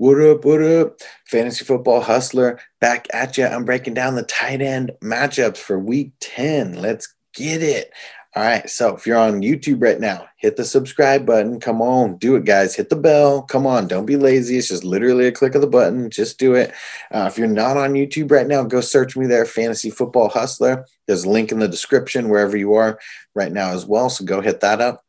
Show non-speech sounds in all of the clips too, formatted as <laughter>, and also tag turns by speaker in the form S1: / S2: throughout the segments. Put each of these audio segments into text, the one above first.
S1: What up, what up? Fantasy Football Hustler back at you. I'm breaking down the tight end matchups for week 10. Let's get it. All right. So if you're on YouTube right now, hit the subscribe button. Come on, do it, guys. Hit the bell. Come on. Don't be lazy. It's just literally a click of the button. Just do it. Uh, if you're not on YouTube right now, go search me there, Fantasy Football Hustler. There's a link in the description wherever you are right now as well. So go hit that up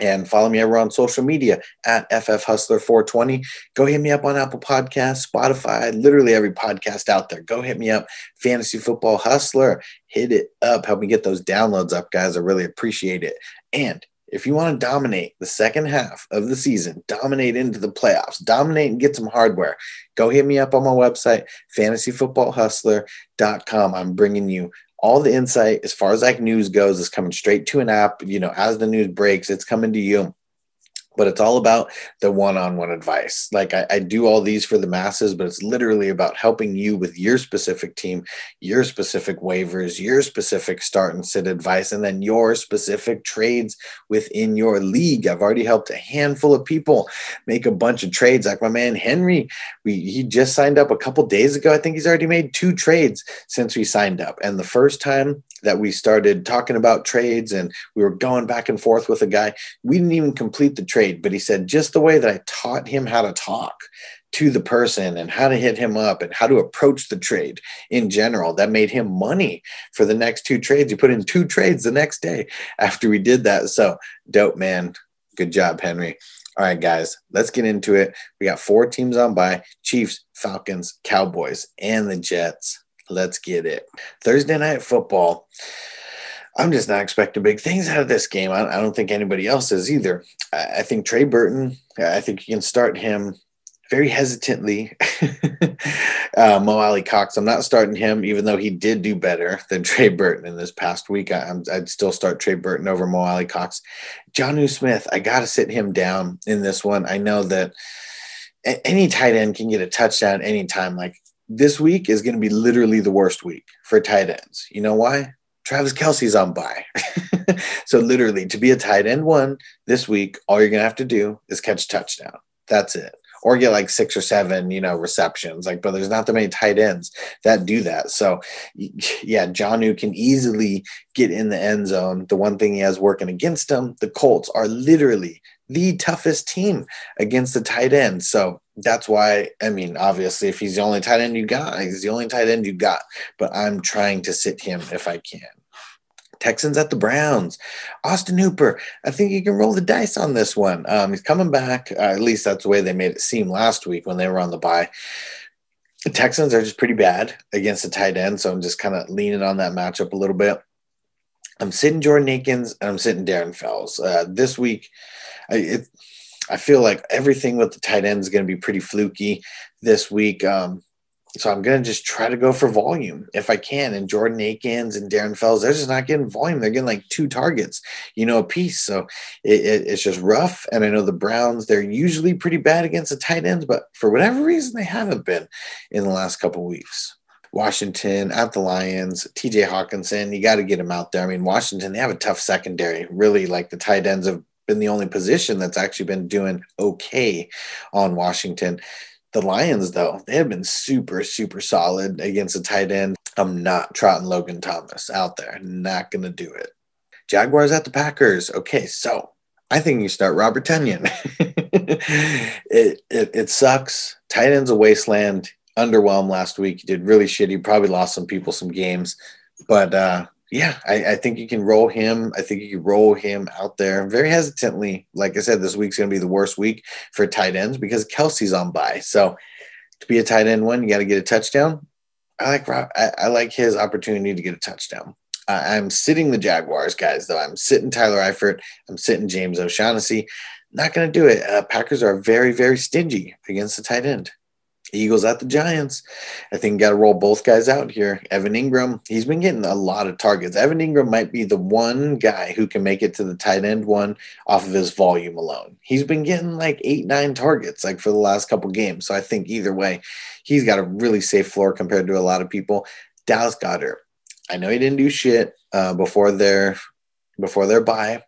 S1: and follow me over on social media at FF Hustler 420. Go hit me up on Apple Podcasts, Spotify, literally every podcast out there. Go hit me up, Fantasy Football Hustler. Hit it up. Help me get those downloads up, guys. I really appreciate it. And if you want to dominate the second half of the season, dominate into the playoffs, dominate and get some hardware, go hit me up on my website, fantasyfootballhustler.com. I'm bringing you all the insight as far as like news goes is coming straight to an app. You know, as the news breaks, it's coming to you but it's all about the one-on-one advice. Like I, I, do all these for the masses but it's literally about helping you with your specific team your specific waivers your specific start and sit advice and then your specific trades within your league. I've already helped a handful of people make a bunch of trades. Like my man henry we, he just signed up a couple days ago. I think he's already made two trades since we signed up. And the first time that we started talking about trades and we were going back and forth with a guy. We didn't even complete the trade, but he said just the way that I taught him how to talk to the person and how to hit him up and how to approach the trade in general. That made him money for the next two trades. He put in two trades the next day after we did that. So dope, man. Good job, Henry. All right, guys, let's get into it. We got four teams on by Chiefs, Falcons, Cowboys, and the Jets. Let's get it. Thursday night football. I'm just not expecting big things out of this game. I, don't think anybody else is either. I, think Trey Burton, I think you can start him very hesitantly. <laughs> uh, Mo Alie-Cox, I'm not starting him, even though he did do better than <laughs> Trey Burton in this past week. I, would still start Trey Burton over Mo Alie-Cox. Jonnu Smith, I got to sit him down in this one. I know that any tight end can get a touchdown anytime. Like this week is going to be literally the worst week for tight ends. You know why? Travis Kelce's on bye. <laughs> so literally to be a tight end one this week, all you're going to have to do is catch touchdown. That's it. Or get like six or seven, you know, receptions. Like, but there's not that many tight ends that do that. So, <laughs> yeah, Jonnu can easily get in the end zone. The one thing he has working against him, the Colts are literally the toughest team against the tight end. So that's why, I mean, obviously, if he's the only tight end you got, he's the only tight end you got. But I'm trying to sit him if I can. Texans at the Browns. Austin Hooper, I think you can roll the dice on this one. Um, he's coming back. Uh, at least that's the way they made it seem last week when they were on the bye. The Texans are just pretty bad against the tight end, so I'm just kind of leaning on that matchup a little bit. I'm sitting Jordan Akins and I'm sitting Darren Fells. Uh, this week, I, it, I feel like everything with the tight end is going to be pretty fluky this week. Um, so I'm going to just try to go for volume if I can. And Jordan Akins and Darren Fells, they're just not getting volume. They're getting like two targets, you know, a piece. So it, it, it's just rough. And I know the Browns, they're usually pretty bad against the tight ends, but for whatever reason, they haven't been in the last couple weeks. Washington at the Lions, TJ Hockenson, you got to get him out there. I mean, Washington, they have a tough secondary. Really, like the tight ends have been the only position that's actually been doing okay on Washington. The Lions, though, they have been super, super solid against the tight end. I'm not trotting Logan Thomas out there. Not going to do it. Jaguars at the Packers. Okay, so I think you start Robert Tonyan. <laughs> it, it, it sucks. Tight end's a wasteland underwhelmed last week. He did really shitty. Probably lost some people some games, but uh, yeah, I, I, think you can roll him. I think you can roll him out there very hesitantly. Like I said, this week's going to be the worst week for tight ends because Kelce's on bye. So to be a tight end one, you got to get a touchdown. I like I, I, like his opportunity to get a touchdown. Uh, I'm sitting the Jaguars guys though. I'm sitting Tyler Eifert. I'm sitting James O'Shaughnessy. Not going to do it. Uh, Packers are very very stingy against the tight end. Eagles at the Giants. I think got to roll both guys out here. Evan Engram, he's been getting a lot of targets. Evan Engram might be the one guy who can make it to the tight end one off of his volume alone. He's been getting like eight, nine targets like for the last couple games. So I think either way, he's got a really safe floor compared to a lot of people. Dallas Goedert, I know he didn't do shit uh, before their before their bye,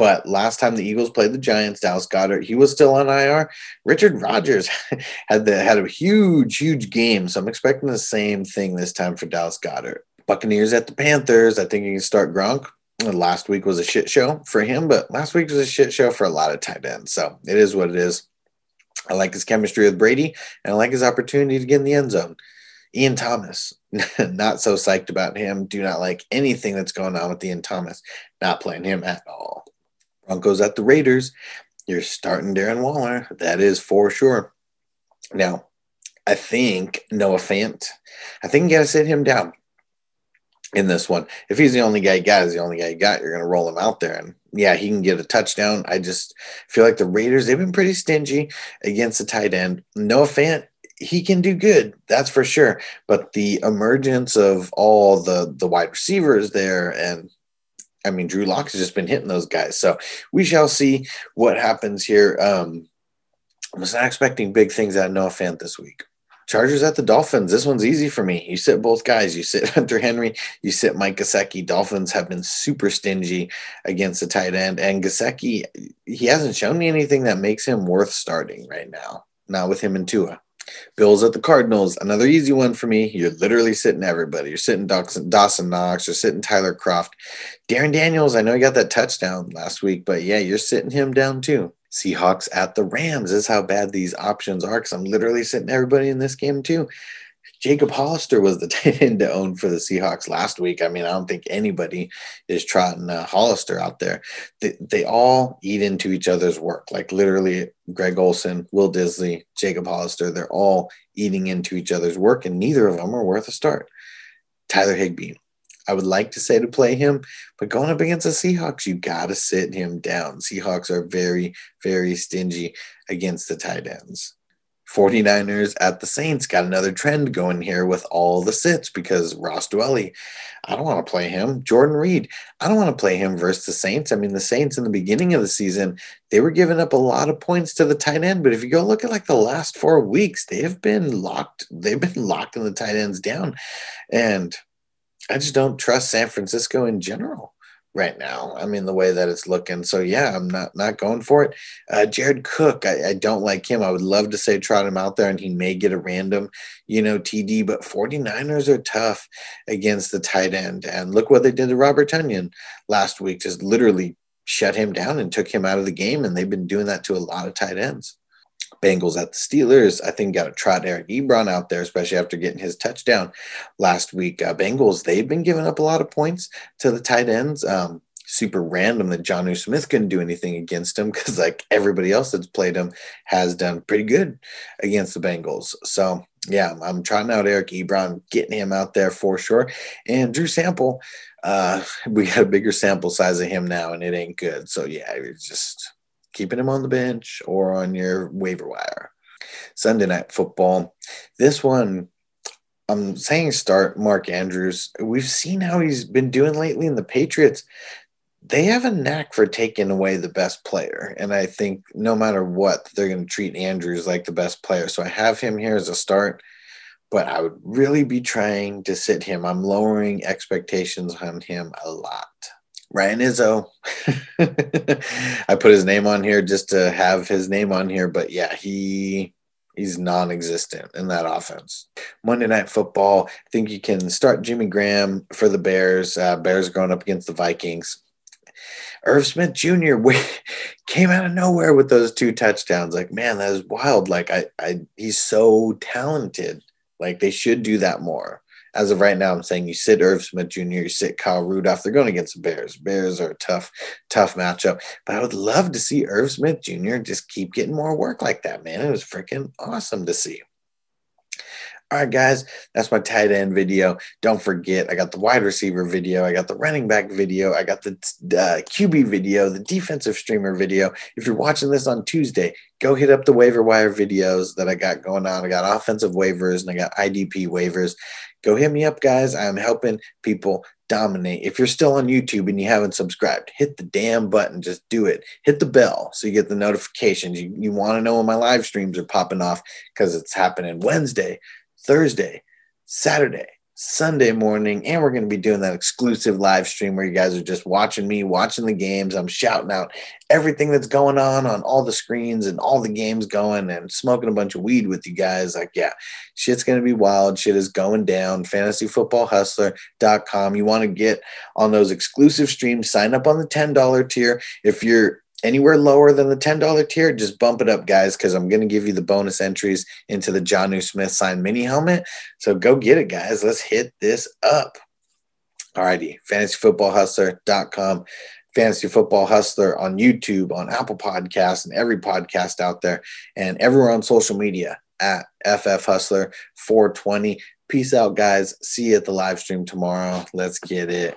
S1: But last time the Eagles played the Giants, Dallas Goedert, he was still on IR. Richard Rodgers <laughs> had the had a huge, huge game. So I'm expecting the same thing this time for Dallas Goedert. Buccaneers at the Panthers. I think you can start Gronk. Last week was a shit show for him, but last week was a shit show for a lot of tight ends. So it is what it is. I like his chemistry with Brady, and I like his opportunity to get in the end zone. Ian Thomas, <laughs> not so psyched about him. Do not like anything that's going on with Ian Thomas. Not playing him at all. Broncos at the Raiders. You're starting Darren Waller. That is for sure. Now, I think Noah Fant, I think you got to sit him down in this one. If he's the only guy you got, is the only guy you got, you're going to roll him out there. And yeah, he can get a touchdown. I just feel like the Raiders, they've been pretty stingy against the tight end. Noah Fant, he can do good, that's for sure. But the emergence of all the the wide receivers there, and I mean, Drew Lock has just been hitting those guys. So we shall see what happens here. Um, I was not expecting big things out of Noah Fant this week. Chargers at the Dolphins. This one's easy for me. You sit both guys. You sit <laughs> Hunter Henry. You sit Mike Gesicki. Dolphins have been super stingy against the tight end, and Gesicki, he hasn't shown me anything that makes him worth starting right now. Not with him and Tua. Bills at the Cardinals. Another easy one for me. You're literally sitting everybody. You're sitting Dawson, Dawson Knox. You're sitting Tyler Kroft. Darrell Daniels. I know he got that touchdown last week, but yeah, you're sitting him down too. Seahawks at the Rams. Is how bad these options are because I'm literally sitting everybody in this game too. Jacob Hollister was the <laughs> tight end to own for the Seahawks last week. I mean, I don't think anybody is trotting uh, Hollister out there. They, they all eat into each other's work. Like literally, Greg Olsen, Will Dissly, Jacob Hollister, they're all eating into each other's work, and neither of them are worth a start. Tyler Higbee, I would like to say to play him, but going up against the Seahawks, you got to sit him down. Seahawks are very, very stingy against the tight ends. 49ers at the Saints got another trend going here with all the sits because Ross Dwelley, I don't want to play him. Jordan Reed, I don't want to play him versus the Saints. I mean, the Saints in the beginning of the season, they were giving up a lot of points to the tight end. But if you go look at like the last four weeks, they have been locked, they've been <laughs> locking the tight ends down. And I just don't trust San Francisco in general right now. I mean, the way that it's looking. So yeah, I'm not not going for it. Uh, Jared Cook, I, I, don't like him. I would love to say trot him out there and he may get a random, you know, TD, but 49ers are tough against the tight end. And look what they did to Robert Tonyan last week, just literally shut him down and took him out of the game. And they've been doing that to a lot of tight ends. Bengals at the Steelers. I think got to trot Eric Ebron out there, especially after getting his touchdown last week. Uh, Bengals, they've been giving up a lot of points to the tight ends. Um, super random that Jonnu Smith couldn't do anything against him because like everybody else that's played him has done pretty good against the Bengals. So yeah, I'm trying out Eric Ebron, getting him out there for sure. And Drew Sample, uh, <laughs> we got a bigger sample size of him now, and it ain't good. So yeah, it's just keeping him on the bench or on your waiver wire. Sunday night football. This one, I'm saying start Mark Andrews. We've seen how he's been doing lately in the Patriots. They have a knack for taking away the best player. And I think no matter what, they're going to treat Andrews like the best player. So I have him here as a start, but I would really be trying to sit him. I'm lowering expectations on him a lot. Ryan Izzo. <laughs> I put his name on here just to have his name on here, but yeah, he he's non-existent in that offense. Monday Night Football. I think you can start Jimmy Graham for the Bears. Uh, Bears going up against the Vikings. Irv Smith Jr. <laughs> came out of nowhere with those two touchdowns. Like, man, that is wild. Like, I, I, he's so talented. Like, they should do that more as of right now, I'm saying you sit Irv Smith Jr., you sit Kyle Rudolph. They're going against the Bears. Bears are a tough, tough matchup. But I would love to see Irv Smith Jr. just keep getting more work like that, man. It was freaking awesome to see. All right, guys, that's my tight end video. Don't forget, I got the wide receiver video, I got the running back video, I got the uh, QB video, the defensive streamer video. If you're watching this on Tuesday, go hit up the waiver wire videos that I got going on. I got offensive waivers and I got IDP waivers. Go hit me up, guys. I'm helping people dominate. If you're still on YouTube and you haven't subscribed, hit the damn button. Just do it. Hit the bell so you get the notifications. You, you want to know when my live streams are popping off because it's happening Wednesday, Thursday, Saturday, Sunday morning, and we're going to be doing that exclusive live stream where you guys are just watching me, watching the games. I'm shouting out everything that's going on on all the screens and all the games going and smoking a bunch of weed with you guys. Like, yeah, shit's going to be wild. Shit is going down. FantasyFootballHustler.com. You want to get on those exclusive streams, sign up on the $10 tier. If you're anywhere lower than the $10 tier, just bump it up, guys, because I'm going to give you the bonus entries into the Jonnu Smith signed mini helmet. So go get it, guys. Let's hit this up. Alrighty, fantasyfootballhustler.com, fantasy football hustler on YouTube, on Apple Podcasts, and every podcast out there, and everywhere on social media at FF Hustler 420. Peace out, guys. See you at the live stream tomorrow. Let's get it.